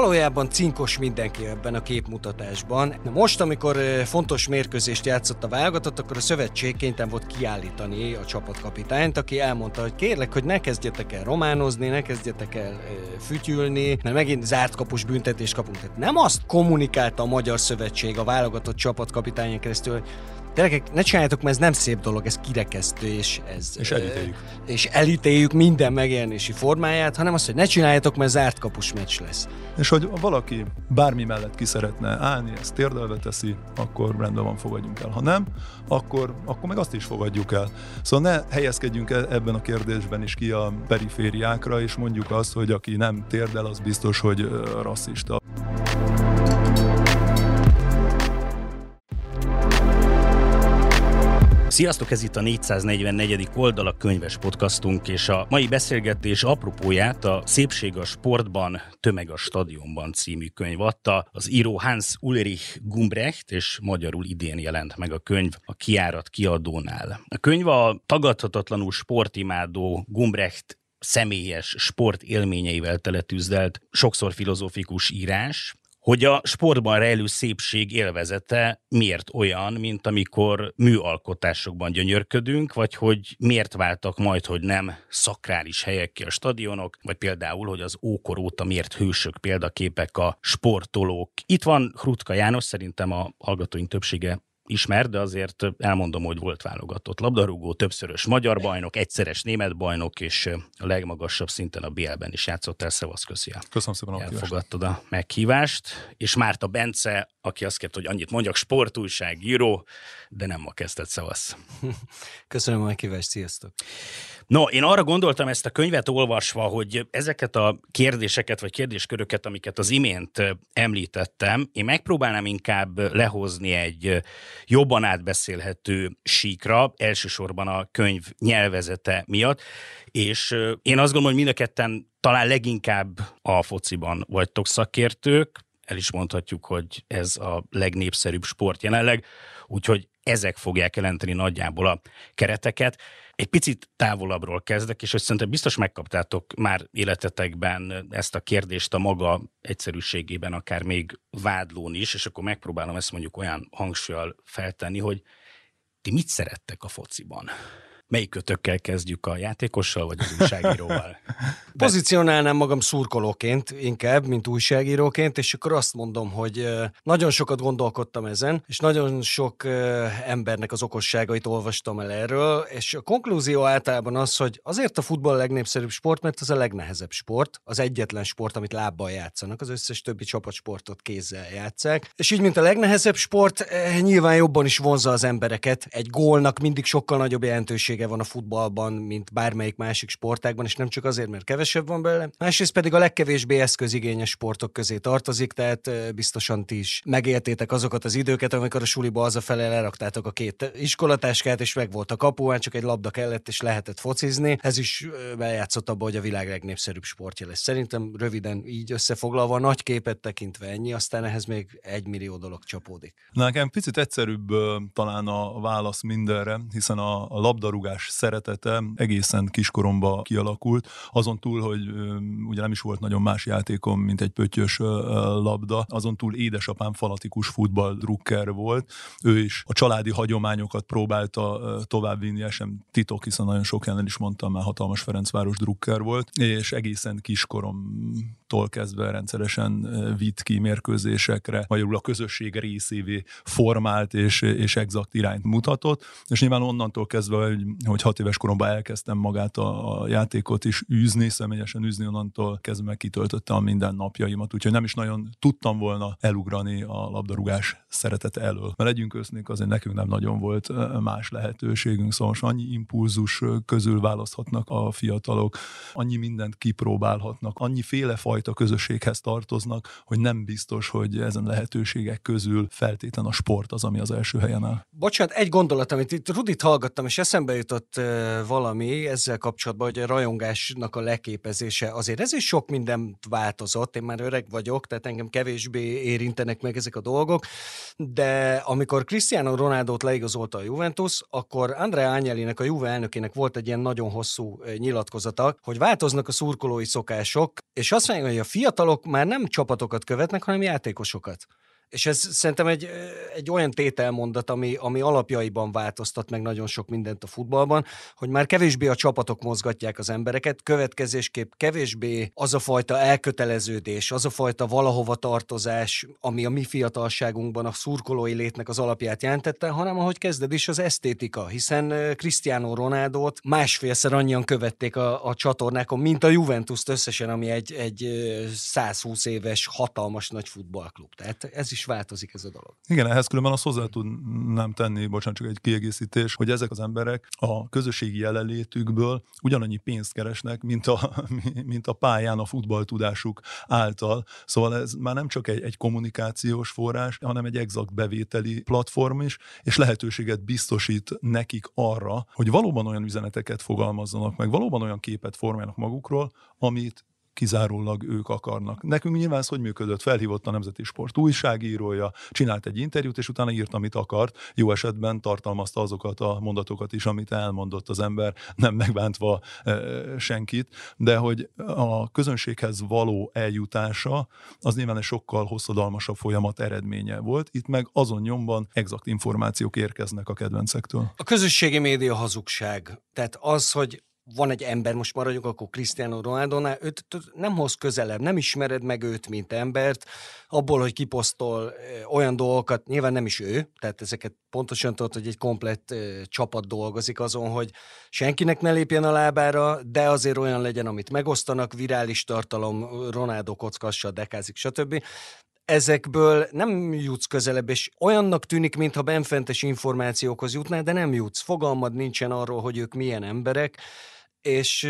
valójában cinkos mindenki ebben a képmutatásban. Most, amikor fontos mérkőzést játszott a válogatott, akkor a szövetség kénytelen volt kiállítani a csapatkapitányt, aki elmondta, hogy kérlek, hogy ne kezdjetek el románozni, ne kezdjetek el fütyülni, mert megint zárt kapus büntetés kapunk. Tehát nem azt kommunikálta a Magyar Szövetség a válogatott csapatkapitányon keresztül, hogy Gyerekek, ne csináljátok, mert ez nem szép dolog, ez kirekesztő, és ez... És elítéljük. És elítéljük minden megjelenési formáját, hanem azt, hogy ne csináljátok, mert zárt kapus meccs lesz. És hogy valaki bármi mellett ki szeretne állni, ezt térdelve teszi, akkor rendben van, fogadjunk el. Ha nem, akkor, akkor meg azt is fogadjuk el. Szóval ne helyezkedjünk e- ebben a kérdésben is ki a perifériákra, és mondjuk azt, hogy aki nem térdel, az biztos, hogy rasszista. Sziasztok, ez itt a 444. oldal a könyves podcastunk, és a mai beszélgetés apropóját a Szépség a sportban, Tömeg a stadionban című könyv adta. Az író Hans Ulrich Gumbrecht, és magyarul idén jelent meg a könyv a kiárat kiadónál. A könyv a tagadhatatlanul sportimádó Gumbrecht személyes sport élményeivel teletűzdelt, sokszor filozófikus írás, hogy a sportban rejlő szépség élvezete miért olyan, mint amikor műalkotásokban gyönyörködünk, vagy hogy miért váltak majd, hogy nem szakrális helyek ki a stadionok, vagy például, hogy az ókor óta miért hősök példaképek a sportolók. Itt van Hrutka János, szerintem a hallgatóink többsége ismer, de azért elmondom, hogy volt válogatott labdarúgó, többszörös magyar bajnok, egyszeres német bajnok, és a legmagasabb szinten a BL-ben is játszott el. Szevasz, köszi. Köszönöm szépen a Elfogadtad a meghívást. És Márta Bence, aki azt kérte, hogy annyit mondjak, sportújságíró, de nem ma kezdett, szevasz. Köszönöm a meghívást, sziasztok. No, én arra gondoltam ezt a könyvet olvasva, hogy ezeket a kérdéseket, vagy kérdésköröket, amiket az imént említettem, én megpróbálnám inkább lehozni egy jobban átbeszélhető síkra, elsősorban a könyv nyelvezete miatt, és én azt gondolom, hogy mind a ketten talán leginkább a fociban vagytok szakértők, el is mondhatjuk, hogy ez a legnépszerűbb sport jelenleg, úgyhogy ezek fogják jelenteni nagyjából a kereteket. Egy picit távolabbról kezdek, és hogy szerintem biztos megkaptátok már életetekben ezt a kérdést a maga egyszerűségében, akár még vádlón is, és akkor megpróbálom ezt mondjuk olyan hangsúlyal feltenni, hogy ti mit szerettek a fociban? Melyik kötökkel kezdjük a játékossal, vagy az újságíróval? Pozícionálnám magam szurkolóként inkább, mint újságíróként, és akkor azt mondom, hogy nagyon sokat gondolkodtam ezen, és nagyon sok embernek az okosságait olvastam el erről, és a konklúzió általában az, hogy azért a futball a legnépszerűbb sport, mert az a legnehezebb sport, az egyetlen sport, amit lábbal játszanak, az összes többi csapatsportot kézzel játszák. És így, mint a legnehezebb sport, nyilván jobban is vonza az embereket. Egy gólnak mindig sokkal nagyobb jelentőség jelentősége van a futballban, mint bármelyik másik sportágban, és nem csak azért, mert kevesebb van belőle. Másrészt pedig a legkevésbé eszközigényes sportok közé tartozik, tehát biztosan ti is megéltétek azokat az időket, amikor a suliba az a fele leraktátok a két iskolatáskát, és meg volt a kapuán, csak egy labda kellett, és lehetett focizni. Ez is bejátszott abba, hogy a világ legnépszerűbb sportja lesz. Szerintem röviden így összefoglalva, a nagy képet tekintve ennyi, aztán ehhez még egy millió dolog csapódik. Nekem picit egyszerűbb talán a válasz mindenre, hiszen a labdarúgás labdarúgás szeretete egészen kiskoromba kialakult, azon túl, hogy ugye nem is volt nagyon más játékom, mint egy pöttyös labda, azon túl édesapám fanatikus futballdrukker volt, ő is a családi hagyományokat próbálta továbbvinni, ez sem titok, hiszen nagyon sok helyen is mondtam, már hatalmas Ferencváros drukker volt, és egészen kiskoromtól kezdve rendszeresen vitt ki mérkőzésekre, magyarul a közösség részévé formált és, és exakt irányt mutatott, és nyilván onnantól kezdve, hogy hogy hat éves koromban elkezdtem magát a, a játékot is űzni, személyesen űzni, onnantól kezdve kitöltötte a minden napjaimat, úgyhogy nem is nagyon tudtam volna elugrani a labdarúgás szeretet elől. Mert legyünk ősznék, azért nekünk nem nagyon volt más lehetőségünk, szóval most annyi impulzus közül választhatnak a fiatalok, annyi mindent kipróbálhatnak, annyi fajta közösséghez tartoznak, hogy nem biztos, hogy ezen lehetőségek közül feltétlen a sport az, ami az első helyen áll. Bocsánat, egy gondolat, amit itt Rudit hallgattam, és eszembe jutott valami ezzel kapcsolatban, hogy a rajongásnak a leképezése. Azért ez is sok mindent változott, én már öreg vagyok, tehát engem kevésbé érintenek meg ezek a dolgok, de amikor Cristiano Ronaldo-t leigazolta a Juventus, akkor Andrea Agnellinek, a Juve elnökének volt egy ilyen nagyon hosszú nyilatkozata, hogy változnak a szurkolói szokások, és azt mondják, hogy a fiatalok már nem csapatokat követnek, hanem játékosokat. És ez szerintem egy, egy olyan tételmondat, ami, ami alapjaiban változtat meg nagyon sok mindent a futballban, hogy már kevésbé a csapatok mozgatják az embereket, következésképp kevésbé az a fajta elköteleződés, az a fajta valahova tartozás, ami a mi fiatalságunkban a szurkolói létnek az alapját jelentette, hanem ahogy kezded is az esztétika, hiszen Cristiano Ronaldo-t másfélszer annyian követték a, a csatornákon, mint a Juventus-t összesen, ami egy, egy 120 éves hatalmas nagy futballklub. Tehát ez is változik ez a dolog. Igen, ehhez különben azt hozzá tudnám tenni, bocsánat, csak egy kiegészítés, hogy ezek az emberek a közösségi jelenlétükből ugyanannyi pénzt keresnek, mint a, mint a pályán a futballtudásuk által. Szóval ez már nem csak egy, egy kommunikációs forrás, hanem egy exakt bevételi platform is, és lehetőséget biztosít nekik arra, hogy valóban olyan üzeneteket fogalmazzanak meg, valóban olyan képet formálnak magukról, amit kizárólag ők akarnak. Nekünk nyilván ez hogy működött? Felhívott a Nemzeti Sport újságírója, csinált egy interjút, és utána írt, amit akart. Jó esetben tartalmazta azokat a mondatokat is, amit elmondott az ember, nem megbántva senkit, de hogy a közönséghez való eljutása az nyilván egy sokkal hosszadalmasabb folyamat eredménye volt. Itt meg azon nyomban exakt információk érkeznek a kedvencektől. A közösségi média hazugság. Tehát az, hogy van egy ember, most maradjunk akkor Cristiano Ronaldo-nál, őt nem hoz közelebb, nem ismered meg őt, mint embert, abból, hogy kiposztol olyan dolgokat, nyilván nem is ő, tehát ezeket pontosan tudod, hogy egy komplett csapat dolgozik azon, hogy senkinek ne lépjen a lábára, de azért olyan legyen, amit megosztanak, virális tartalom, Ronaldo kockassa, dekázik, stb ezekből nem jutsz közelebb, és olyannak tűnik, mintha benfentes információkhoz jutnál, de nem jutsz. Fogalmad nincsen arról, hogy ők milyen emberek, és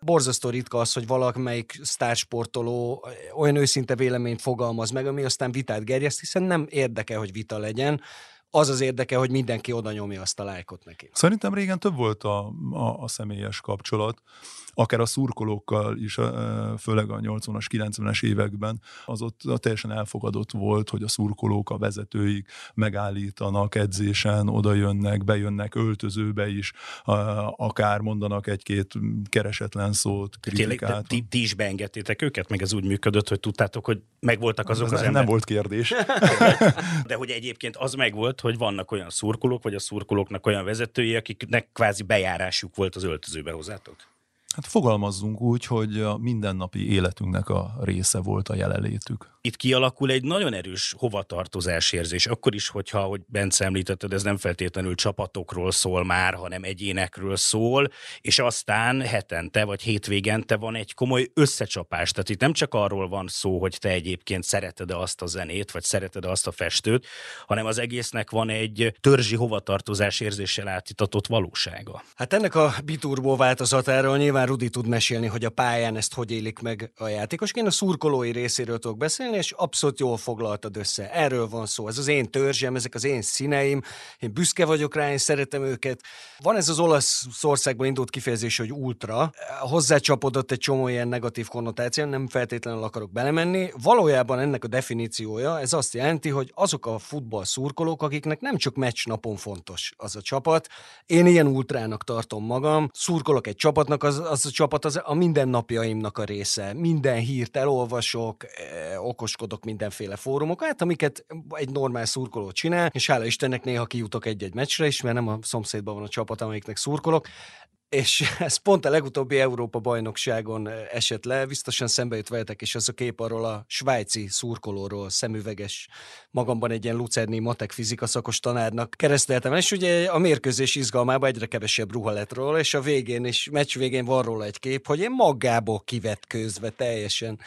borzasztó ritka az, hogy valamelyik sztársportoló olyan őszinte véleményt fogalmaz meg, ami aztán vitát gerjeszt, hiszen nem érdeke, hogy vita legyen, az az érdeke, hogy mindenki oda nyomja azt a lájkot neki. Szerintem régen több volt a, a, a személyes kapcsolat akár a szurkolókkal is, főleg a 80-as, 90-es években, az ott teljesen elfogadott volt, hogy a szurkolók, a vezetőik megállítanak edzésen, oda jönnek, bejönnek öltözőbe is, akár mondanak egy-két keresetlen szót, kritikát. Tényleg, ti, ti is beengedtétek őket, meg ez úgy működött, hogy tudtátok, hogy megvoltak azok ez az emberek? Nem volt kérdés. De hogy egyébként az megvolt, hogy vannak olyan szurkolók, vagy a szurkolóknak olyan vezetői, akiknek kvázi bejárásuk volt az öltözőbe hozzátok? Hát fogalmazzunk úgy, hogy a mindennapi életünknek a része volt a jelenlétük itt kialakul egy nagyon erős hovatartozás érzés. Akkor is, hogyha, hogy Bence említetted, ez nem feltétlenül csapatokról szól már, hanem egyénekről szól, és aztán hetente vagy hétvégente van egy komoly összecsapás. Tehát itt nem csak arról van szó, hogy te egyébként szereted-e azt a zenét, vagy szereted-e azt a festőt, hanem az egésznek van egy törzsi hovatartozás érzéssel átitatott valósága. Hát ennek a biturbo változatáról nyilván Rudi tud mesélni, hogy a pályán ezt hogy élik meg a játékos. Én a szurkolói részéről tudok beszélni, és abszolút jól foglaltad össze. Erről van szó. Ez az én törzsem, ezek az én színeim, én büszke vagyok rá, én szeretem őket. Van ez az olasz országban indult kifejezés, hogy ultra. Hozzácsapodott egy csomó ilyen negatív konnotáció, nem feltétlenül akarok belemenni. Valójában ennek a definíciója, ez azt jelenti, hogy azok a futball szurkolók, akiknek nem csak meccs napon fontos az a csapat. Én ilyen ultrának tartom magam, szurkolok egy csapatnak, az, az a csapat az a mindennapjaimnak a része. Minden hírt elolvasok, eh, okos okoskodok mindenféle fórumokat, amiket egy normál szurkoló csinál, és hála Istennek néha kijutok egy-egy meccsre is, mert nem a szomszédban van a csapat, amelyiknek szurkolok, és ez pont a legutóbbi Európa bajnokságon esett le, biztosan szembe jött veletek, és az a kép arról a svájci szurkolóról, szemüveges, magamban egy ilyen lucerni matek fizika szakos tanárnak kereszteltem, és ugye a mérkőzés izgalmában egyre kevesebb ruha lett róla, és a végén, és meccs végén van róla egy kép, hogy én magából kivetkőzve, teljesen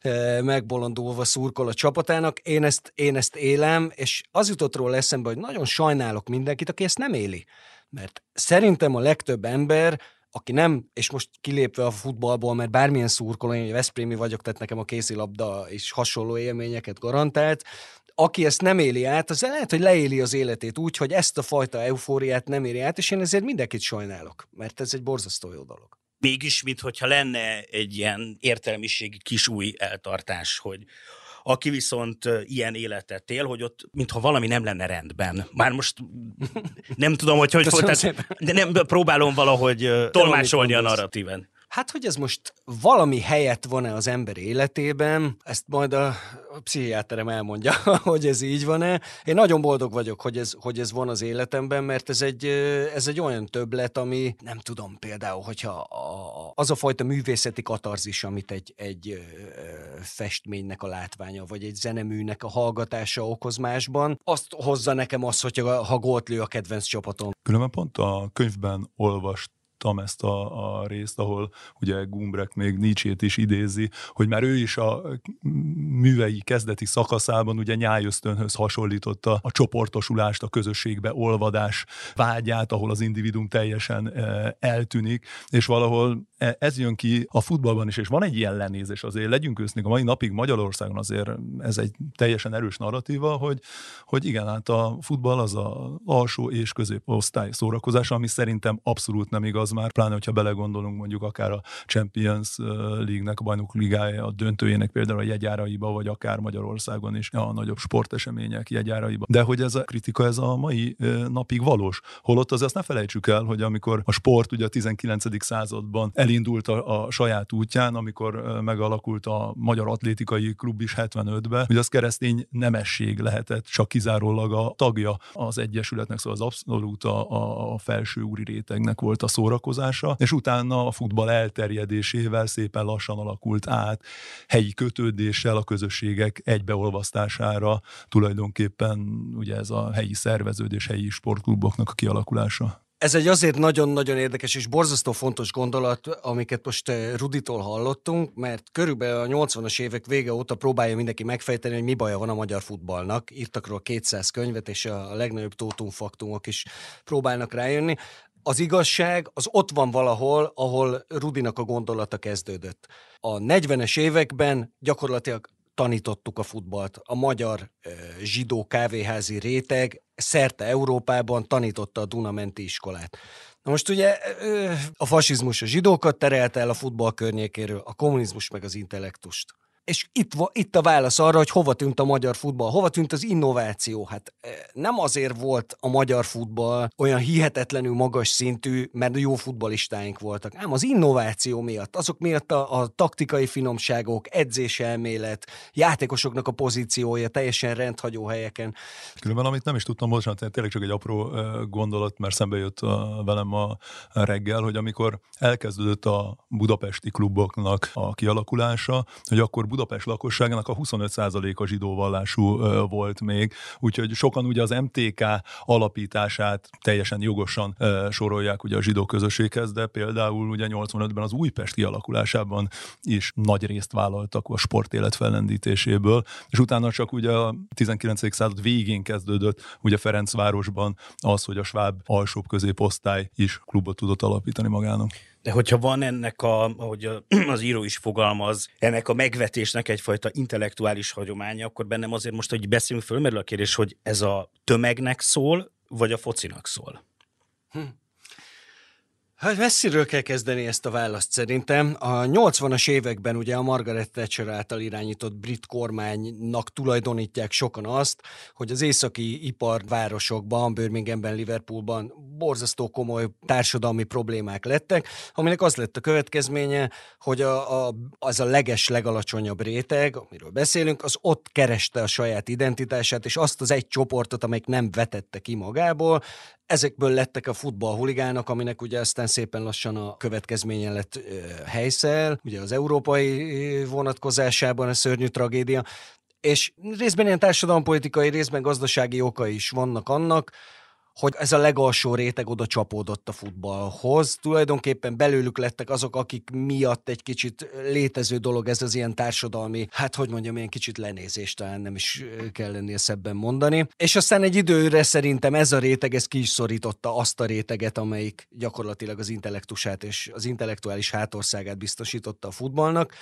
e, megbolondulva szurkol a csapatának, én ezt, én ezt élem, és az jutott róla eszembe, hogy nagyon sajnálok mindenkit, aki ezt nem éli. Mert szerintem a legtöbb ember, aki nem, és most kilépve a futballból, mert bármilyen szurkoló, én Veszprémi vagyok, tehát nekem a kézilabda és hasonló élményeket garantált, aki ezt nem éli át, az lehet, hogy leéli az életét úgy, hogy ezt a fajta eufóriát nem éri át, és én ezért mindenkit sajnálok, mert ez egy borzasztó jó dolog. Mégis, mintha lenne egy ilyen értelmiségi kis új eltartás, hogy aki viszont ilyen életet él, hogy ott mintha valami nem lenne rendben. Már most nem tudom, hogy hogy volt, de nem próbálom valahogy tolmásolni a narratíven. Hát, hogy ez most valami helyet van-e az ember életében, ezt majd a, a pszichiáterem elmondja, hogy ez így van-e. Én nagyon boldog vagyok, hogy ez, hogy ez van az életemben, mert ez egy, ez egy olyan többlet, ami nem tudom például, hogyha az a fajta művészeti katarzis, amit egy, egy festménynek a látványa, vagy egy zeneműnek a hallgatása okoz másban, azt hozza nekem az, hogy ha gólt lő a kedvenc csapatom. Különben pont a könyvben olvast láttam ezt a, a részt, ahol ugye Gumbrek még Nietzsét is idézi, hogy már ő is a művei kezdeti szakaszában ugye nyájöztönhöz hasonlította a csoportosulást, a közösségbe olvadás vágyát, ahol az individum teljesen e, eltűnik, és valahol e, ez jön ki a futballban is, és van egy ilyen lenézés azért, legyünk őszintén, a mai napig Magyarországon azért ez egy teljesen erős narratíva, hogy, hogy igen, hát a futball az a alsó és középosztály szórakozása, ami szerintem abszolút nem igaz, már, pláne, hogyha belegondolunk mondjuk akár a Champions League-nek, a bajnok ligája, a döntőjének például a jegyáraiba, vagy akár Magyarországon is a nagyobb sportesemények jegyáraiba. De hogy ez a kritika, ez a mai napig valós. Holott az azt ne felejtsük el, hogy amikor a sport ugye a 19. században elindult a, a saját útján, amikor megalakult a Magyar Atlétikai Klub is 75-ben, hogy az keresztény nemesség lehetett, csak kizárólag a tagja az egyesületnek, szóval az abszolút a, a felső úri rétegnek volt a szórakozás foglalkozása, és utána a futball elterjedésével szépen lassan alakult át, helyi kötődéssel a közösségek egybeolvasztására, tulajdonképpen ugye ez a helyi szerveződés, helyi sportkluboknak a kialakulása. Ez egy azért nagyon-nagyon érdekes és borzasztó fontos gondolat, amiket most eh, Ruditól hallottunk, mert körülbelül a 80-as évek vége óta próbálja mindenki megfejteni, hogy mi baja van a magyar futballnak. Írtak róla 200 könyvet, és a legnagyobb tótumfaktumok is próbálnak rájönni az igazság az ott van valahol, ahol Rudinak a gondolata kezdődött. A 40-es években gyakorlatilag tanítottuk a futballt. A magyar zsidó kávéházi réteg szerte Európában tanította a Dunamenti iskolát. Na most ugye a fasizmus a zsidókat terelte el a futball környékéről, a kommunizmus meg az intellektust. És itt, itt a válasz arra, hogy hova tűnt a magyar futball, hova tűnt az innováció. Hát eh, nem azért volt a magyar futball olyan hihetetlenül magas szintű, mert jó futballistáink voltak, nem az innováció miatt, azok miatt a, a taktikai finomságok, edzéselmélet, játékosoknak a pozíciója teljesen rendhagyó helyeken. Különben, amit nem is tudtam, bocsánat, tényleg csak egy apró eh, gondolat, mert szembe jött a, velem a reggel, hogy amikor elkezdődött a budapesti kluboknak a kialakulása, hogy akkor Budapest lakosságának a 25%-a zsidó vallású volt még, úgyhogy sokan ugye az MTK alapítását teljesen jogosan sorolják ugye a zsidó közösséghez, de például ugye 85-ben az Újpest kialakulásában is nagy részt vállaltak a sportélet fellendítéséből, és utána csak ugye a 19. század végén kezdődött ugye Ferencvárosban az, hogy a sváb alsóbb középosztály is klubot tudott alapítani magának. De hogyha van ennek, a, ahogy az író is fogalmaz, ennek a megvetésnek egyfajta intellektuális hagyománya, akkor bennem azért most, hogy beszélünk, fölmerül a kérdés, hogy ez a tömegnek szól, vagy a focinak szól? Hm. Hát messziről kell kezdeni ezt a választ szerintem. A 80-as években ugye a Margaret Thatcher által irányított brit kormánynak tulajdonítják sokan azt, hogy az északi iparvárosokban, Birminghamben, Liverpoolban borzasztó komoly társadalmi problémák lettek, aminek az lett a következménye, hogy a, a, az a leges, legalacsonyabb réteg, amiről beszélünk, az ott kereste a saját identitását, és azt az egy csoportot, amelyik nem vetette ki magából, ezekből lettek a futballhuligánok, aminek ugye aztán szépen lassan a következménye lett helyszel, ugye az európai vonatkozásában a szörnyű tragédia, és részben ilyen társadalompolitikai, részben gazdasági okai is vannak annak, hogy ez a legalsó réteg oda csapódott a futballhoz. Tulajdonképpen belőlük lettek azok, akik miatt egy kicsit létező dolog ez az ilyen társadalmi, hát hogy mondjam, ilyen kicsit lenézés, talán nem is kell lennie szebben mondani. És aztán egy időre szerintem ez a réteg, ez ki is szorította azt a réteget, amelyik gyakorlatilag az intellektusát és az intellektuális hátországát biztosította a futballnak.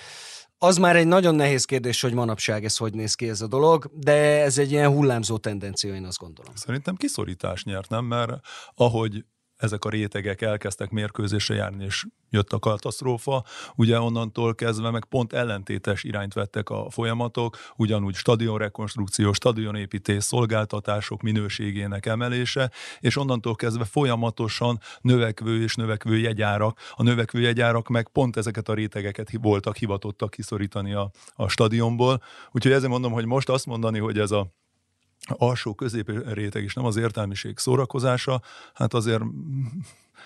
Az már egy nagyon nehéz kérdés, hogy manapság ez hogy néz ki ez a dolog, de ez egy ilyen hullámzó tendencia, én azt gondolom. Szerintem kiszorítás nyert, nem? Mert ahogy ezek a rétegek elkezdtek mérkőzésre járni, és jött a katasztrófa, ugye onnantól kezdve meg pont ellentétes irányt vettek a folyamatok, ugyanúgy stadionrekonstrukció, stadionépítés, szolgáltatások minőségének emelése, és onnantól kezdve folyamatosan növekvő és növekvő jegyárak, a növekvő jegyárak meg pont ezeket a rétegeket voltak hivatottak kiszorítani a, a stadionból. Úgyhogy ezért mondom, hogy most azt mondani, hogy ez a alsó közép réteg is nem az értelmiség szórakozása, hát azért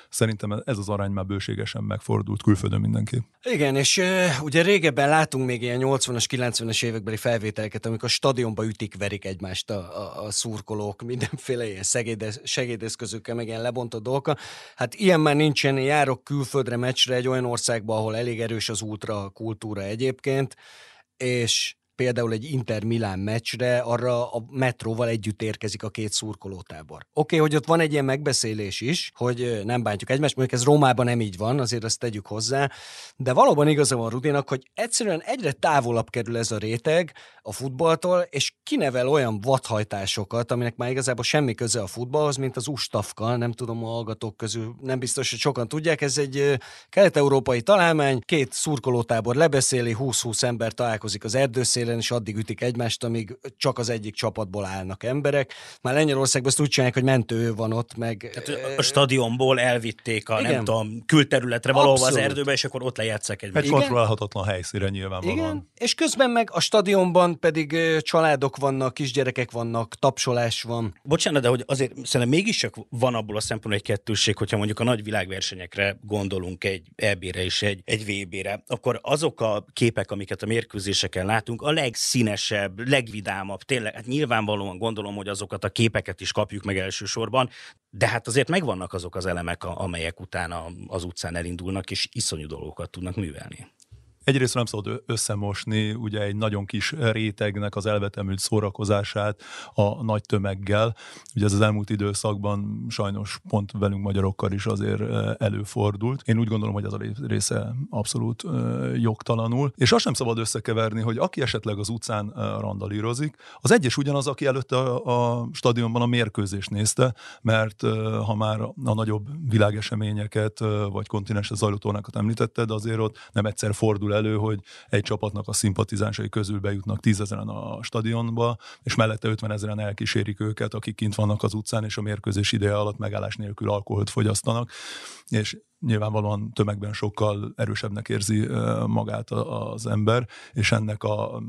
szerintem ez az arány már bőségesen megfordult külföldön mindenki. Igen, és ugye régebben látunk még ilyen 80-as, 90-es évekbeli felvételeket, amikor a stadionba ütik, verik egymást a, a, a szurkolók, mindenféle ilyen segédesz, segédeszközökkel, meg ilyen lebontott dolgokkal. Hát ilyen már nincsen, járok külföldre meccsre egy olyan országba, ahol elég erős az ultra kultúra egyébként, és például egy Inter Milán meccsre, arra a metróval együtt érkezik a két szurkolótábor. Oké, okay, hogy ott van egy ilyen megbeszélés is, hogy nem bántjuk egymást, mondjuk ez Rómában nem így van, azért ezt tegyük hozzá, de valóban igaza van Rudinak, hogy egyszerűen egyre távolabb kerül ez a réteg a futballtól, és kinevel olyan vadhajtásokat, aminek már igazából semmi köze a futballhoz, mint az Ustafka, nem tudom a hallgatók közül, nem biztos, hogy sokan tudják, ez egy kelet-európai találmány, két szurkolótábor lebeszéli, 20-20 ember találkozik az erdőszél, télen, és addig ütik egymást, amíg csak az egyik csapatból állnak emberek. Már Lengyelországban azt úgy csinálják, hogy mentő van ott, meg... Tehát a stadionból elvitték a, igen. nem tudom, külterületre valahova az erdőbe, és akkor ott lejátszák egymást. Egy kontrollálhatatlan helyszíre nyilvánvalóan. Igen, és közben meg a stadionban pedig családok vannak, kisgyerekek vannak, tapsolás van. Bocsánat, de hogy azért szerintem mégiscsak van abból a szempontból egy kettősség, hogyha mondjuk a nagy világversenyekre gondolunk egy EB-re és egy, egy VB-re, akkor azok a képek, amiket a mérkőzéseken látunk, a legszínesebb, legvidámabb, tényleg, hát nyilvánvalóan gondolom, hogy azokat a képeket is kapjuk meg elsősorban, de hát azért megvannak azok az elemek, amelyek utána az utcán elindulnak, és iszonyú dolgokat tudnak művelni. Egyrészt nem szabad összemosni ugye egy nagyon kis rétegnek az elvetemült szórakozását a nagy tömeggel. Ugye ez az elmúlt időszakban sajnos pont velünk magyarokkal is azért előfordult. Én úgy gondolom, hogy ez a része abszolút jogtalanul. És azt sem szabad összekeverni, hogy aki esetleg az utcán randalírozik, az egyes ugyanaz, aki előtte a, stadionban a mérkőzést nézte, mert ha már a nagyobb világeseményeket vagy kontinenses zajlótornákat említetted, azért ott nem egyszer fordul elő, hogy egy csapatnak a szimpatizánsai közül bejutnak tízezeren a stadionba, és mellette 50 ezeren elkísérik őket, akik kint vannak az utcán, és a mérkőzés ideje alatt megállás nélkül alkoholt fogyasztanak, és nyilvánvalóan tömegben sokkal erősebbnek érzi magát az ember, és ennek a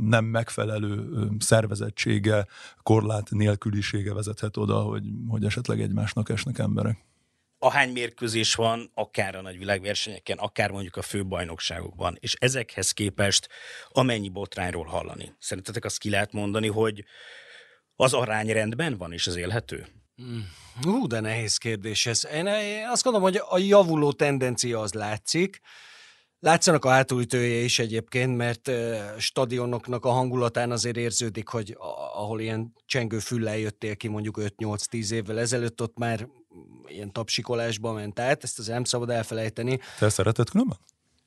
nem megfelelő szervezettsége, korlát nélkülisége vezethet oda, hogy, hogy esetleg egymásnak esnek emberek ahány mérkőzés van, akár a nagy világversenyeken, akár mondjuk a főbajnokságokban, és ezekhez képest amennyi botrányról hallani. Szerintetek azt ki lehet mondani, hogy az arány rendben van, és az élhető? Hú, de nehéz kérdés ez. Én azt gondolom, hogy a javuló tendencia az látszik, Látszanak a hátulütője is egyébként, mert stadionoknak a hangulatán azért érződik, hogy ahol ilyen csengő füllel jöttél ki mondjuk 5-8-10 évvel ezelőtt, ott már ilyen tapsikolásba ment át, ezt az nem szabad elfelejteni. Te szereted különben?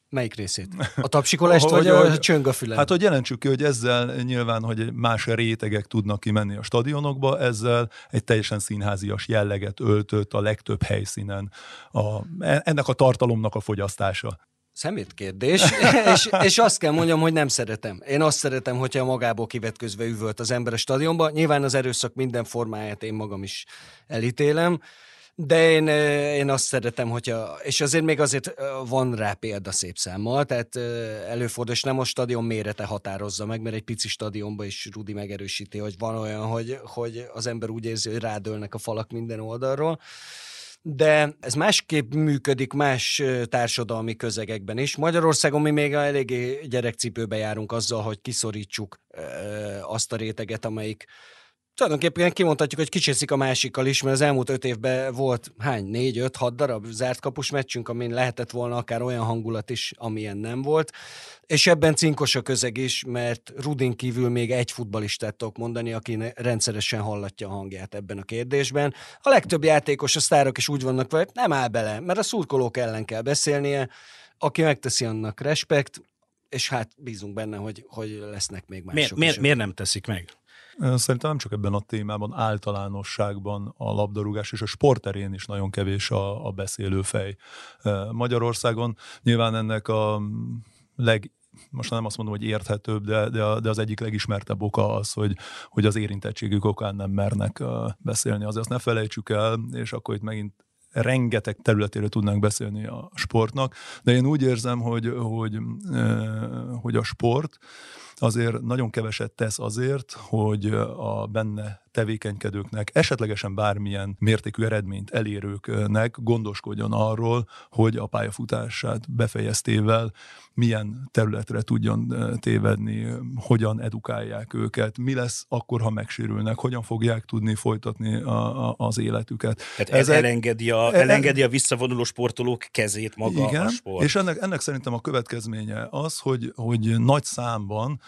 Melyik részét? A tapsikolást, vagy hogy, a csöng a fülen? Hát, hogy jelentsük ki, hogy ezzel nyilván, hogy más rétegek tudnak kimenni a stadionokba, ezzel egy teljesen színházias jelleget öltött a legtöbb helyszínen a, ennek a tartalomnak a fogyasztása kérdés, és, és azt kell mondjam, hogy nem szeretem. Én azt szeretem, hogyha magából kivetközve üvölt az ember a stadionba. Nyilván az erőszak minden formáját én magam is elítélem, de én, én azt szeretem, hogyha, és azért még azért van rá példa szép számmal, tehát előfordul, és nem a stadion mérete határozza meg, mert egy pici stadionban is Rudi megerősíti, hogy van olyan, hogy, hogy az ember úgy érzi, hogy rádőlnek a falak minden oldalról de ez másképp működik más társadalmi közegekben is. Magyarországon mi még eléggé gyerekcipőbe járunk azzal, hogy kiszorítsuk azt a réteget, amelyik tulajdonképpen kimondhatjuk, hogy kicsészik a másikkal is, mert az elmúlt öt évben volt hány, négy, öt, hat darab zárt kapus meccsünk, amin lehetett volna akár olyan hangulat is, amilyen nem volt. És ebben cinkos a közeg is, mert Rudin kívül még egy futbalistát tudok mondani, aki rendszeresen hallatja a hangját ebben a kérdésben. A legtöbb játékos, a sztárok is úgy vannak hogy nem áll bele, mert a szurkolók ellen kell beszélnie, aki megteszi annak respekt, és hát bízunk benne, hogy, hogy lesznek még mások miért, miért, miért nem teszik meg? Szerintem nem csak ebben a témában, általánosságban a labdarúgás és a sporterén is nagyon kevés a, a beszélőfej. Magyarországon nyilván ennek a leg most nem azt mondom, hogy érthetőbb, de, de, de az egyik legismertebb oka az, hogy, hogy az érintettségük okán nem mernek beszélni. Azért azt ne felejtsük el, és akkor itt megint rengeteg területére tudnánk beszélni a sportnak, de én úgy érzem, hogy, hogy, hogy a sport azért nagyon keveset tesz azért, hogy a benne tevékenykedőknek, esetlegesen bármilyen mértékű eredményt elérőknek gondoskodjon arról, hogy a pályafutását befejeztével milyen területre tudjon tévedni, hogyan edukálják őket, mi lesz akkor, ha megsérülnek, hogyan fogják tudni folytatni a, a, az életüket. Tehát ez elengedi a, e- elengedi a visszavonuló sportolók kezét maga igen, a sport. És ennek, ennek szerintem a következménye az, hogy, hogy nagy számban,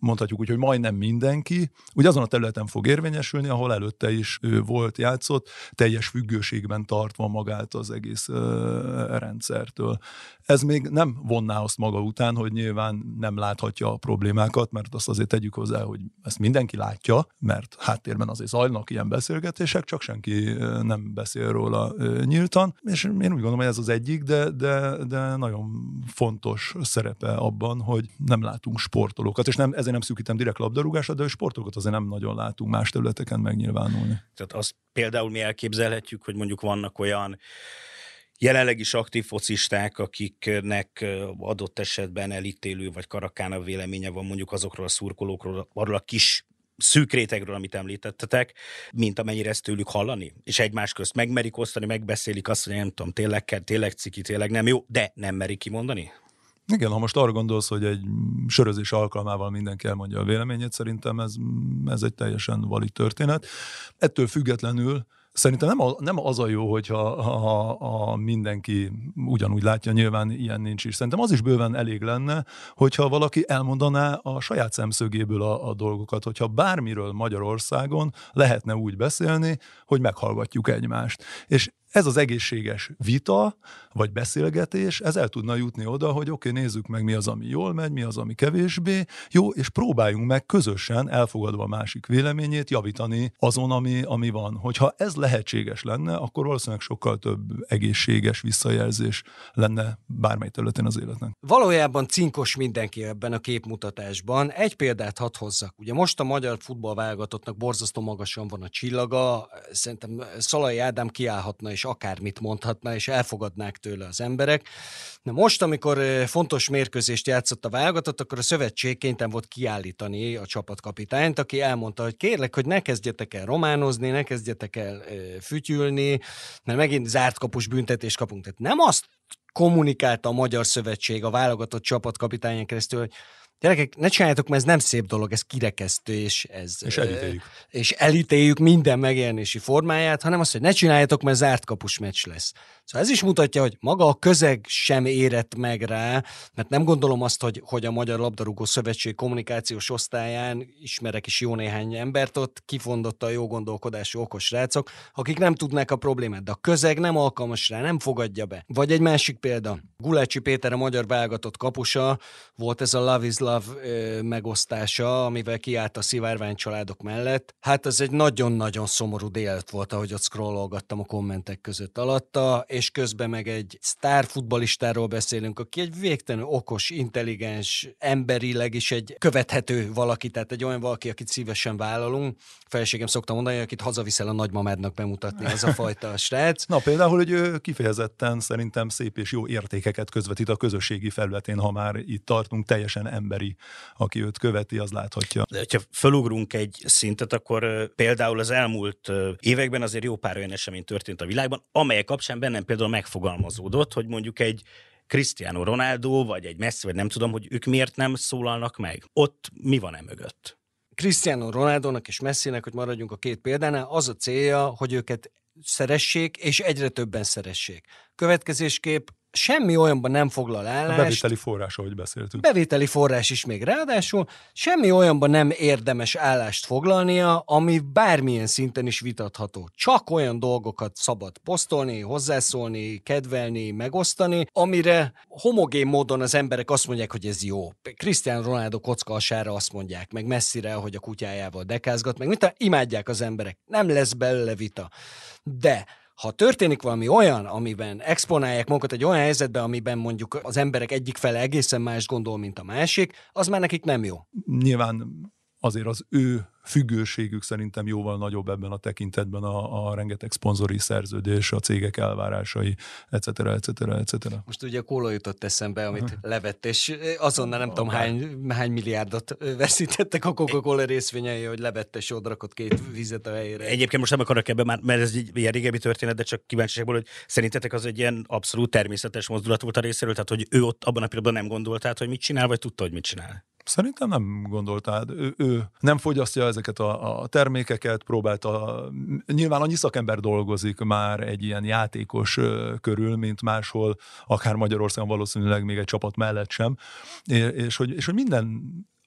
mondhatjuk úgy, hogy majdnem mindenki, ugye azon a területen fog érvényesülni, ahol előtte is volt, játszott, teljes függőségben tartva magát az egész rendszertől. Ez még nem vonná azt maga után, hogy nyilván nem láthatja a problémákat, mert azt azért tegyük hozzá, hogy ezt mindenki látja, mert háttérben azért zajlanak ilyen beszélgetések, csak senki nem beszél róla nyíltan, és én úgy gondolom, hogy ez az egyik, de, de, de nagyon fontos szerepe abban, hogy nem látunk sportolókat, és nem, ezért nem szűkítem direkt labdarúgásra, de sportolókat azért nem nagyon látunk más területeken megnyilvánulni. Tehát azt például mi elképzelhetjük, hogy mondjuk vannak olyan jelenleg is aktív focisták, akiknek adott esetben elítélő vagy a véleménye van mondjuk azokról a szurkolókról, arról a kis szűk rétegről, amit említettetek, mint amennyire ezt tőlük hallani, és egymás közt megmerik osztani, megbeszélik azt, hogy nem tudom, tényleg kell, tényleg ciki, tényleg nem jó, de nem merik kimondani? Igen, ha most arra gondolsz, hogy egy sörözés alkalmával mindenki elmondja a véleményét, szerintem ez, ez egy teljesen valid történet. Ettől függetlenül Szerintem nem, a, nem az a jó, hogyha ha, ha mindenki ugyanúgy látja, nyilván ilyen nincs is. Szerintem az is bőven elég lenne, hogyha valaki elmondaná a saját szemszögéből a, a dolgokat, hogyha bármiről Magyarországon lehetne úgy beszélni, hogy meghallgatjuk egymást. És ez az egészséges vita, vagy beszélgetés, ez el tudna jutni oda, hogy oké, okay, nézzük meg, mi az, ami jól megy, mi az, ami kevésbé jó, és próbáljunk meg közösen, elfogadva a másik véleményét, javítani azon, ami, ami van. Hogyha ez lehetséges lenne, akkor valószínűleg sokkal több egészséges visszajelzés lenne bármely területén az életnek. Valójában cinkos mindenki ebben a képmutatásban. Egy példát hadd hozzak. Ugye most a magyar futballválogatottnak borzasztó magasan van a csillaga, szerintem Szalai Ádám kiállhatna és akármit mondhatna, és elfogadnák tőle az emberek. Na most, amikor fontos mérkőzést játszott a válogatott, akkor a szövetség kénytelen volt kiállítani a csapatkapitányt, aki elmondta, hogy kérlek, hogy ne kezdjetek el románozni, ne kezdjetek el fütyülni, mert megint zárt kapus büntetést kapunk. Tehát nem azt kommunikálta a Magyar Szövetség a válogatott csapatkapitányon keresztül, hogy Gyerekek, ne csináljátok, mert ez nem szép dolog, ez kirekesztő, és ez... És elítéljük. És elítéljük minden megjelenési formáját, hanem azt, hogy ne csináljátok, mert zárt kapus meccs lesz. Szóval ez is mutatja, hogy maga a közeg sem érett meg rá, mert nem gondolom azt, hogy, hogy a Magyar Labdarúgó Szövetség kommunikációs osztályán ismerek is jó néhány embert, ott kifondott a jó gondolkodású okos rácok, akik nem tudnák a problémát, de a közeg nem alkalmas rá, nem fogadja be. Vagy egy másik példa. Gulácsi Péter, a magyar válogatott kapusa, volt ez a Love is Ö, megosztása, amivel kiállt a szivárvány családok mellett. Hát ez egy nagyon-nagyon szomorú délet volt, ahogy ott scrollolgattam a kommentek között alatta, és közben meg egy sztár futbalistáról beszélünk, aki egy végtelenül okos, intelligens, emberileg is egy követhető valaki, tehát egy olyan valaki, akit szívesen vállalunk. Feleségem szokta mondani, akit hazaviszel a nagymamádnak bemutatni, az a fajta srác. Na például, hogy ő kifejezetten szerintem szép és jó értékeket közvetít a közösségi felületén, ha már itt tartunk, teljesen emberi, aki őt követi, az láthatja. De ha felugrunk egy szintet, akkor például az elmúlt években azért jó pár olyan esemény történt a világban, amelyek kapcsán bennem például megfogalmazódott, hogy mondjuk egy Cristiano Ronaldo, vagy egy Messi, vagy nem tudom, hogy ők miért nem szólalnak meg. Ott mi van e mögött? Cristiano Ronaldo-nak és Messinek, hogy maradjunk a két példánál, az a célja, hogy őket szeressék, és egyre többen szeressék. Következésképp semmi olyanban nem foglal állást. A bevételi forrás, ahogy beszéltünk. Bevételi forrás is még ráadásul, semmi olyanban nem érdemes állást foglalnia, ami bármilyen szinten is vitatható. Csak olyan dolgokat szabad posztolni, hozzászólni, kedvelni, megosztani, amire homogén módon az emberek azt mondják, hogy ez jó. Cristiano Ronaldo kocka asára azt mondják, meg messzire, hogy a kutyájával dekázgat, meg mit imádják az emberek. Nem lesz belőle vita. De ha történik valami olyan, amiben exponálják magukat egy olyan helyzetbe, amiben mondjuk az emberek egyik fele egészen más gondol, mint a másik, az már nekik nem jó. Nyilván azért az ő függőségük szerintem jóval nagyobb ebben a tekintetben a, a rengeteg szponzori szerződés, a cégek elvárásai, etc. etc. etc. Most ugye a kóla jutott eszembe, amit levett, és azonnal nem a tudom hány, hány milliárdot veszítettek a Coca-Cola részvényei, hogy levette, és odrakott két vizet a helyére. Egyébként most nem akarok ebben már, mert ez egy ilyen régebbi történet, de csak kíváncsiságból, hogy szerintetek az egy ilyen abszolút természetes mozdulat volt a részéről, tehát hogy ő ott abban a pillanatban nem gondolt hogy mit csinál, vagy tudta, hogy mit csinál? Szerintem nem gondoltál. Ő, ő nem fogyasztja ezeket a, a termékeket, próbálta. Nyilván annyi szakember dolgozik már egy ilyen játékos körül, mint máshol, akár Magyarországon valószínűleg még egy csapat mellett sem. És, és, hogy, és hogy minden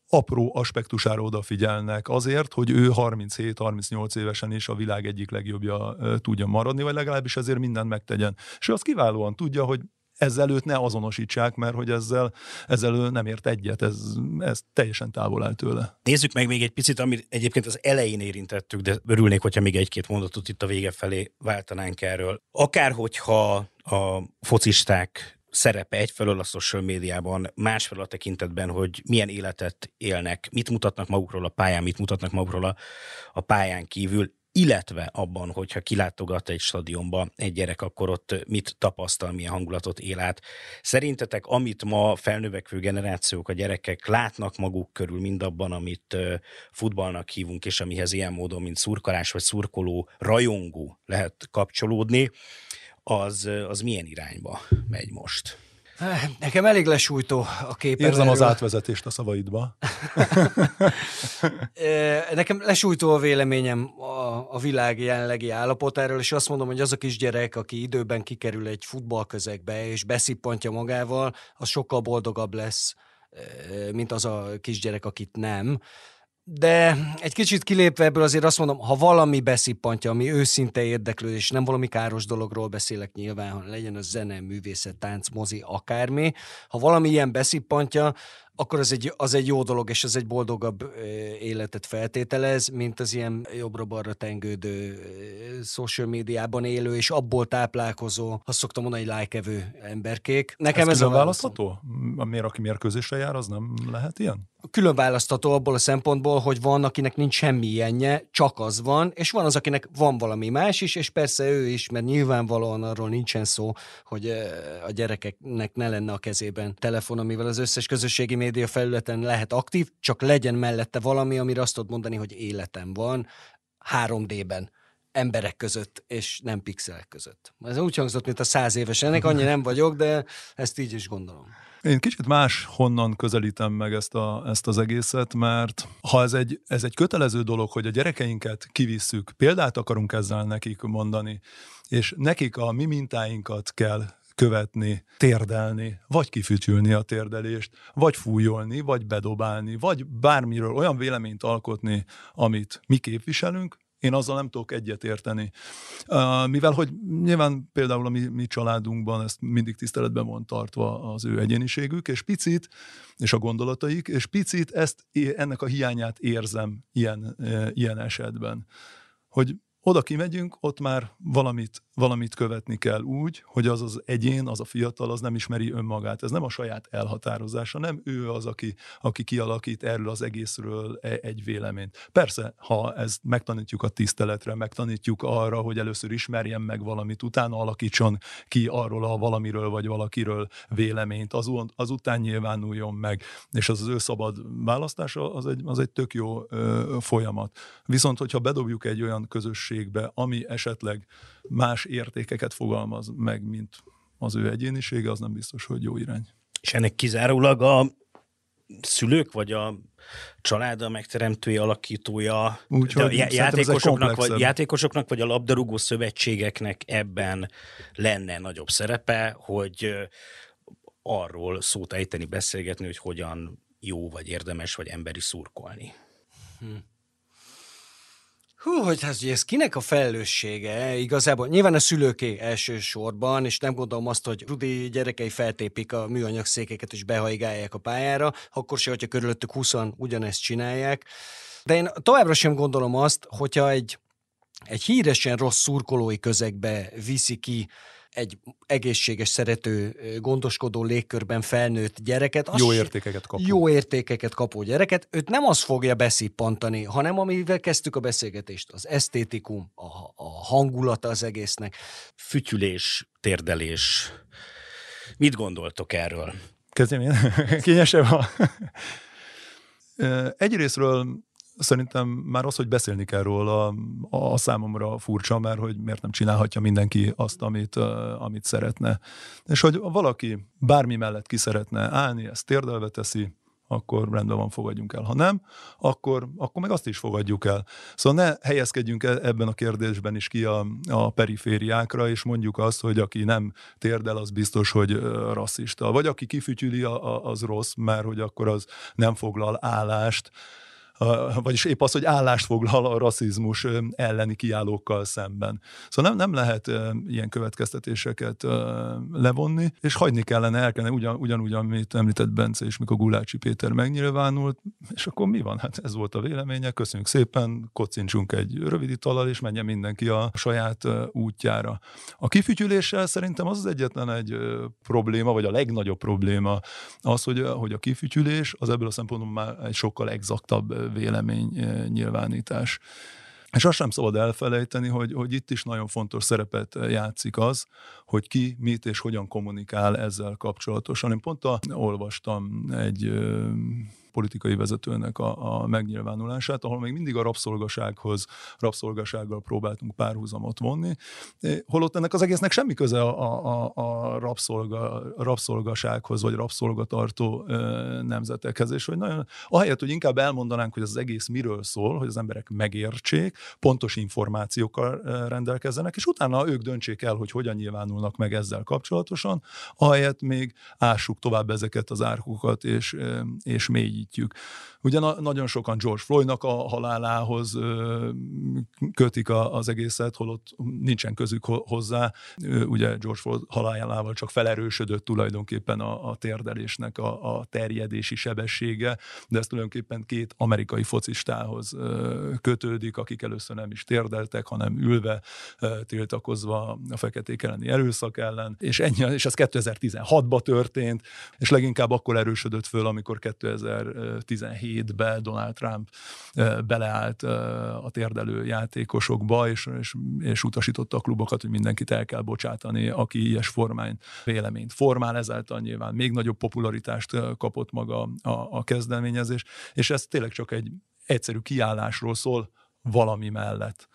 apró aspektusára odafigyelnek azért, hogy ő 37-38 évesen is a világ egyik legjobbja tudja maradni, vagy legalábbis ezért mindent megtegyen. És ő azt kiválóan tudja, hogy ezzel őt ne azonosítsák, mert hogy ezzel, ezzel nem ért egyet, ez, ez teljesen távol áll tőle. Nézzük meg még egy picit, amit egyébként az elején érintettük, de örülnék, hogyha még egy-két mondatot itt a vége felé váltanánk erről. Akár hogyha a focisták szerepe egyfelől a social médiában, másfelől a tekintetben, hogy milyen életet élnek, mit mutatnak magukról a pályán, mit mutatnak magukról a, a pályán kívül illetve abban, hogyha kilátogat egy stadionba egy gyerek, akkor ott mit tapasztal, milyen hangulatot él át. Szerintetek, amit ma felnövekvő generációk, a gyerekek látnak maguk körül, mindabban, amit futballnak hívunk, és amihez ilyen módon, mint szurkolás vagy szurkoló, rajongó lehet kapcsolódni, az, az milyen irányba megy most? Nekem elég lesújtó a kép. Érzem az átvezetést a szavaidba. Nekem lesújtó a véleményem a, a világ jelenlegi állapotáról, és azt mondom, hogy az a kisgyerek, aki időben kikerül egy futballközegbe, és beszippantja magával, az sokkal boldogabb lesz, mint az a kisgyerek, akit nem de egy kicsit kilépve ebből azért azt mondom, ha valami beszippantja, ami őszinte érdeklődés, nem valami káros dologról beszélek nyilván, hanem legyen az zene, művészet, tánc, mozi, akármi, ha valami ilyen beszippantja, akkor az egy, az egy jó dolog, és az egy boldogabb életet feltételez, mint az ilyen jobbra-balra tengődő social médiában élő, és abból táplálkozó, azt szoktam mondani, egy lájkevő emberkék. Nekem ez, ez a választható? Miért, aki mérkőzésre jár, az nem lehet ilyen? Külön választható abból a szempontból, hogy van, akinek nincs semmi ilyenje, csak az van, és van az, akinek van valami más is, és persze ő is, mert nyilvánvalóan arról nincsen szó, hogy a gyerekeknek ne lenne a kezében telefon, amivel az összes közösségi média felületen lehet aktív, csak legyen mellette valami, amire azt tudod mondani, hogy életem van 3D-ben emberek között, és nem pixelek között. Ez úgy hangzott, mint a száz éves. Ennek annyi nem vagyok, de ezt így is gondolom. Én kicsit más honnan közelítem meg ezt, a, ezt az egészet, mert ha ez egy, ez egy kötelező dolog, hogy a gyerekeinket kivisszük, példát akarunk ezzel nekik mondani, és nekik a mi mintáinkat kell követni, térdelni, vagy kifütyülni a térdelést, vagy fújolni, vagy bedobálni, vagy bármiről olyan véleményt alkotni, amit mi képviselünk, én azzal nem tudok egyet érteni. Uh, mivel, hogy nyilván például a mi, mi családunkban ezt mindig tiszteletben van tartva az ő egyéniségük, és picit, és a gondolataik, és picit ezt, ennek a hiányát érzem ilyen, ilyen esetben. Hogy oda kimegyünk, ott már valamit, valamit követni kell úgy, hogy az az egyén, az a fiatal, az nem ismeri önmagát. Ez nem a saját elhatározása, nem ő az, aki, aki kialakít erről az egészről e, egy véleményt. Persze, ha ezt megtanítjuk a tiszteletre, megtanítjuk arra, hogy először ismerjen meg valamit, utána alakítson ki arról a valamiről vagy valakiről véleményt, az, azután nyilvánuljon meg, és az az ő szabad választása, az egy, az egy tök jó ö, folyamat. Viszont, hogyha bedobjuk egy olyan közösség, egyéniségbe, ami esetleg más értékeket fogalmaz meg, mint az ő egyénisége, az nem biztos, hogy jó irány. És ennek kizárólag a szülők, vagy a család a megteremtője, alakítója, Úgyhogy já- játékosoknak, vagy, játékosoknak, vagy a labdarúgó szövetségeknek ebben lenne nagyobb szerepe, hogy arról szót ejteni, beszélgetni, hogy hogyan jó, vagy érdemes, vagy emberi szurkolni. Hm. Hú, hogy hát, hogy ez kinek a felelőssége? Igazából nyilván a szülőké elsősorban, és nem gondolom azt, hogy Rudi gyerekei feltépik a műanyag székeket és behajgálják a pályára, akkor se, hogyha körülöttük 20 ugyanezt csinálják. De én továbbra sem gondolom azt, hogyha egy, egy híresen rossz szurkolói közegbe viszi ki egy egészséges, szerető, gondoskodó légkörben felnőtt gyereket. Jó értékeket kapó. Jó értékeket kapó gyereket. Őt nem az fogja beszippantani, hanem amivel kezdtük a beszélgetést, az esztétikum, a, a hangulata az egésznek. Fütyülés, térdelés. Mit gondoltok erről? Kezdjem én? Kényesebb a... Egyrésztről szerintem már az, hogy beszélni kell róla, a, számomra furcsa, mert hogy miért nem csinálhatja mindenki azt, amit, amit szeretne. És hogy valaki bármi mellett ki szeretne állni, ezt térdelve teszi, akkor rendben van, fogadjunk el. Ha nem, akkor, akkor meg azt is fogadjuk el. Szóval ne helyezkedjünk e, ebben a kérdésben is ki a, a perifériákra, és mondjuk azt, hogy aki nem térdel, az biztos, hogy rasszista. Vagy aki kifütyüli, az rossz, mert hogy akkor az nem foglal állást vagyis épp az, hogy állást foglal a rasszizmus elleni kiállókkal szemben. Szóval nem, nem lehet ilyen következtetéseket levonni, és hagyni kellene, el kellene ugyan, ugyanúgy, amit említett Bence és mikor Gulácsi Péter megnyilvánult, és akkor mi van? Hát ez volt a véleménye, köszönjük szépen, kocincsunk egy rövid italal, és menjen mindenki a saját útjára. A kifütyüléssel szerintem az az egyetlen egy probléma, vagy a legnagyobb probléma az, hogy, hogy a kifütyülés az ebből a szempontból már egy sokkal exaktabb vélemény eh, nyilvánítás. És azt sem szabad elfelejteni, hogy, hogy itt is nagyon fontos szerepet játszik az, hogy ki mit és hogyan kommunikál ezzel kapcsolatosan. Én pont a, olvastam egy politikai vezetőnek a, a megnyilvánulását, ahol még mindig a rabszolgasághoz, rabszolgasággal próbáltunk párhuzamot vonni, holott ennek az egésznek semmi köze a, a, a rabszolga, rabszolgasághoz, vagy rabszolgatartó nemzetekhez, és hogy nagyon, ahelyett, hogy inkább elmondanánk, hogy ez az egész miről szól, hogy az emberek megértsék, pontos információkkal rendelkezzenek, és utána ők döntsék el, hogy hogyan nyilvánulnak meg ezzel kapcsolatosan, ahelyett még ássuk tovább ezeket az árkokat, és, és így Ugye na- nagyon sokan George Floydnak a halálához kötik a, az egészet, holott nincsen közük hozzá. Ugye George Floyd halálával csak felerősödött tulajdonképpen a, a térdelésnek a, a terjedési sebessége, de ez tulajdonképpen két amerikai focistához kötődik, akik először nem is térdeltek, hanem ülve, tiltakozva a feketék elleni erőszak ellen, és ennyi, és ez 2016-ban történt, és leginkább akkor erősödött föl, amikor 2017 2007-ben Donald Trump beleállt a térdelő játékosokba, és, és, és utasította a klubokat, hogy mindenkit el kell bocsátani, aki ilyes formány véleményt formál, ezáltal nyilván még nagyobb popularitást kapott maga a, a kezdeményezés, és ez tényleg csak egy egyszerű kiállásról szól valami mellett.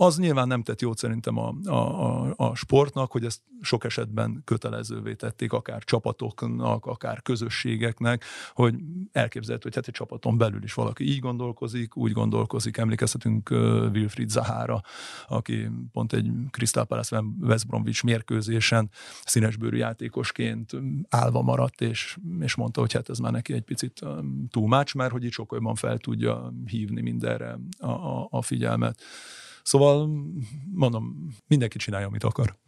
Az nyilván nem tett jót szerintem a, a, a, a sportnak, hogy ezt sok esetben kötelezővé tették, akár csapatoknak, akár közösségeknek, hogy elképzelhető, hogy hát egy csapaton belül is valaki így gondolkozik, úgy gondolkozik. Emlékezhetünk Wilfried Zahara, aki pont egy Crystal Palace West Bromwich mérkőzésen színesbőrű játékosként állva maradt, és, és mondta, hogy hát ez már neki egy picit túl mács, mert hogy itt sokkal jobban fel tudja hívni mindenre a, a, a figyelmet. Szóval mondom, mindenki csinálja, amit akar.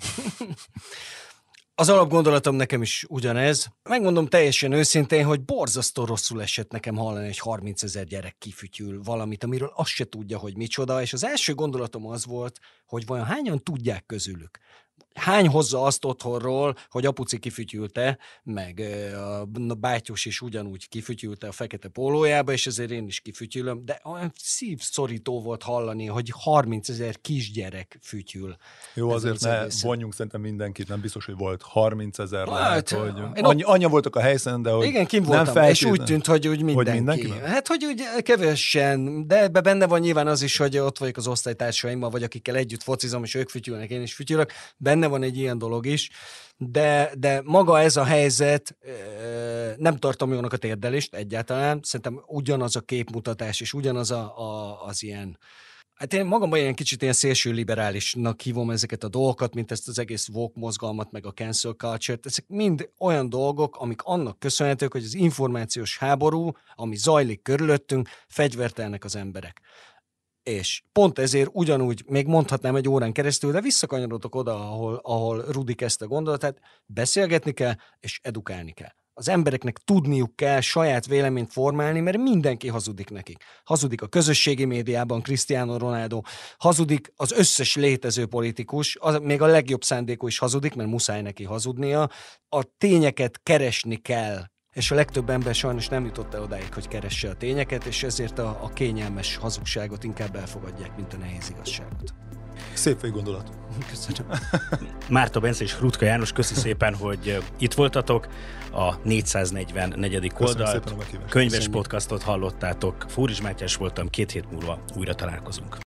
Az alapgondolatom nekem is ugyanez. Megmondom teljesen őszintén, hogy borzasztó rosszul esett nekem hallani, hogy 30 ezer gyerek kifütyül valamit, amiről azt se tudja, hogy micsoda, és az első gondolatom az volt, hogy vajon hányan tudják közülük, hány hozza azt otthonról, hogy apuci kifütyülte, meg a bátyos is ugyanúgy kifütyülte a fekete pólójába, és ezért én is kifütyülöm, de olyan szívszorító volt hallani, hogy 30 ezer kisgyerek fütyül. Jó, azért ne egészen. vonjunk szerintem mindenkit, nem biztos, hogy volt 30 ezer hát, lehet, hogy annyi, annyi voltak a helyszínen, de hogy Igen, kim voltam, nem és úgy tűnt, hogy úgy mindenki. Hogy mindenki hát, hogy úgy kevesen, de ebbe benne van nyilván az is, hogy ott vagyok az osztálytársaimmal, vagy akikkel együtt focizom, és ők fütyülnek, én is fütyülök, benne benne van egy ilyen dolog is, de, de maga ez a helyzet nem tartom jónak a térdelést egyáltalán. Szerintem ugyanaz a képmutatás, és ugyanaz a, a, az ilyen Hát én magamban ilyen kicsit ilyen szélső liberálisnak hívom ezeket a dolgokat, mint ezt az egész woke mozgalmat, meg a cancel culture-t. Ezek mind olyan dolgok, amik annak köszönhetők, hogy az információs háború, ami zajlik körülöttünk, fegyvertelnek az emberek. És pont ezért ugyanúgy, még mondhatnám egy órán keresztül, de visszakanyarodok oda, ahol, ahol Rudi kezdte gondolatát, beszélgetni kell, és edukálni kell. Az embereknek tudniuk kell saját véleményt formálni, mert mindenki hazudik nekik. Hazudik a közösségi médiában Cristiano Ronaldo, hazudik az összes létező politikus, az, még a legjobb szándékú is hazudik, mert muszáj neki hazudnia. A tényeket keresni kell és a legtöbb ember sajnos nem jutott el odáig, hogy keresse a tényeket, és ezért a, a kényelmes hazugságot inkább elfogadják, mint a nehéz igazságot. Szép gondolat. Köszönöm. Márta Bence és Rutka János, köszi szépen, hogy itt voltatok. A 444. oldalt, könyves podcastot hallottátok. Fóris Mátyás voltam, két hét múlva újra találkozunk.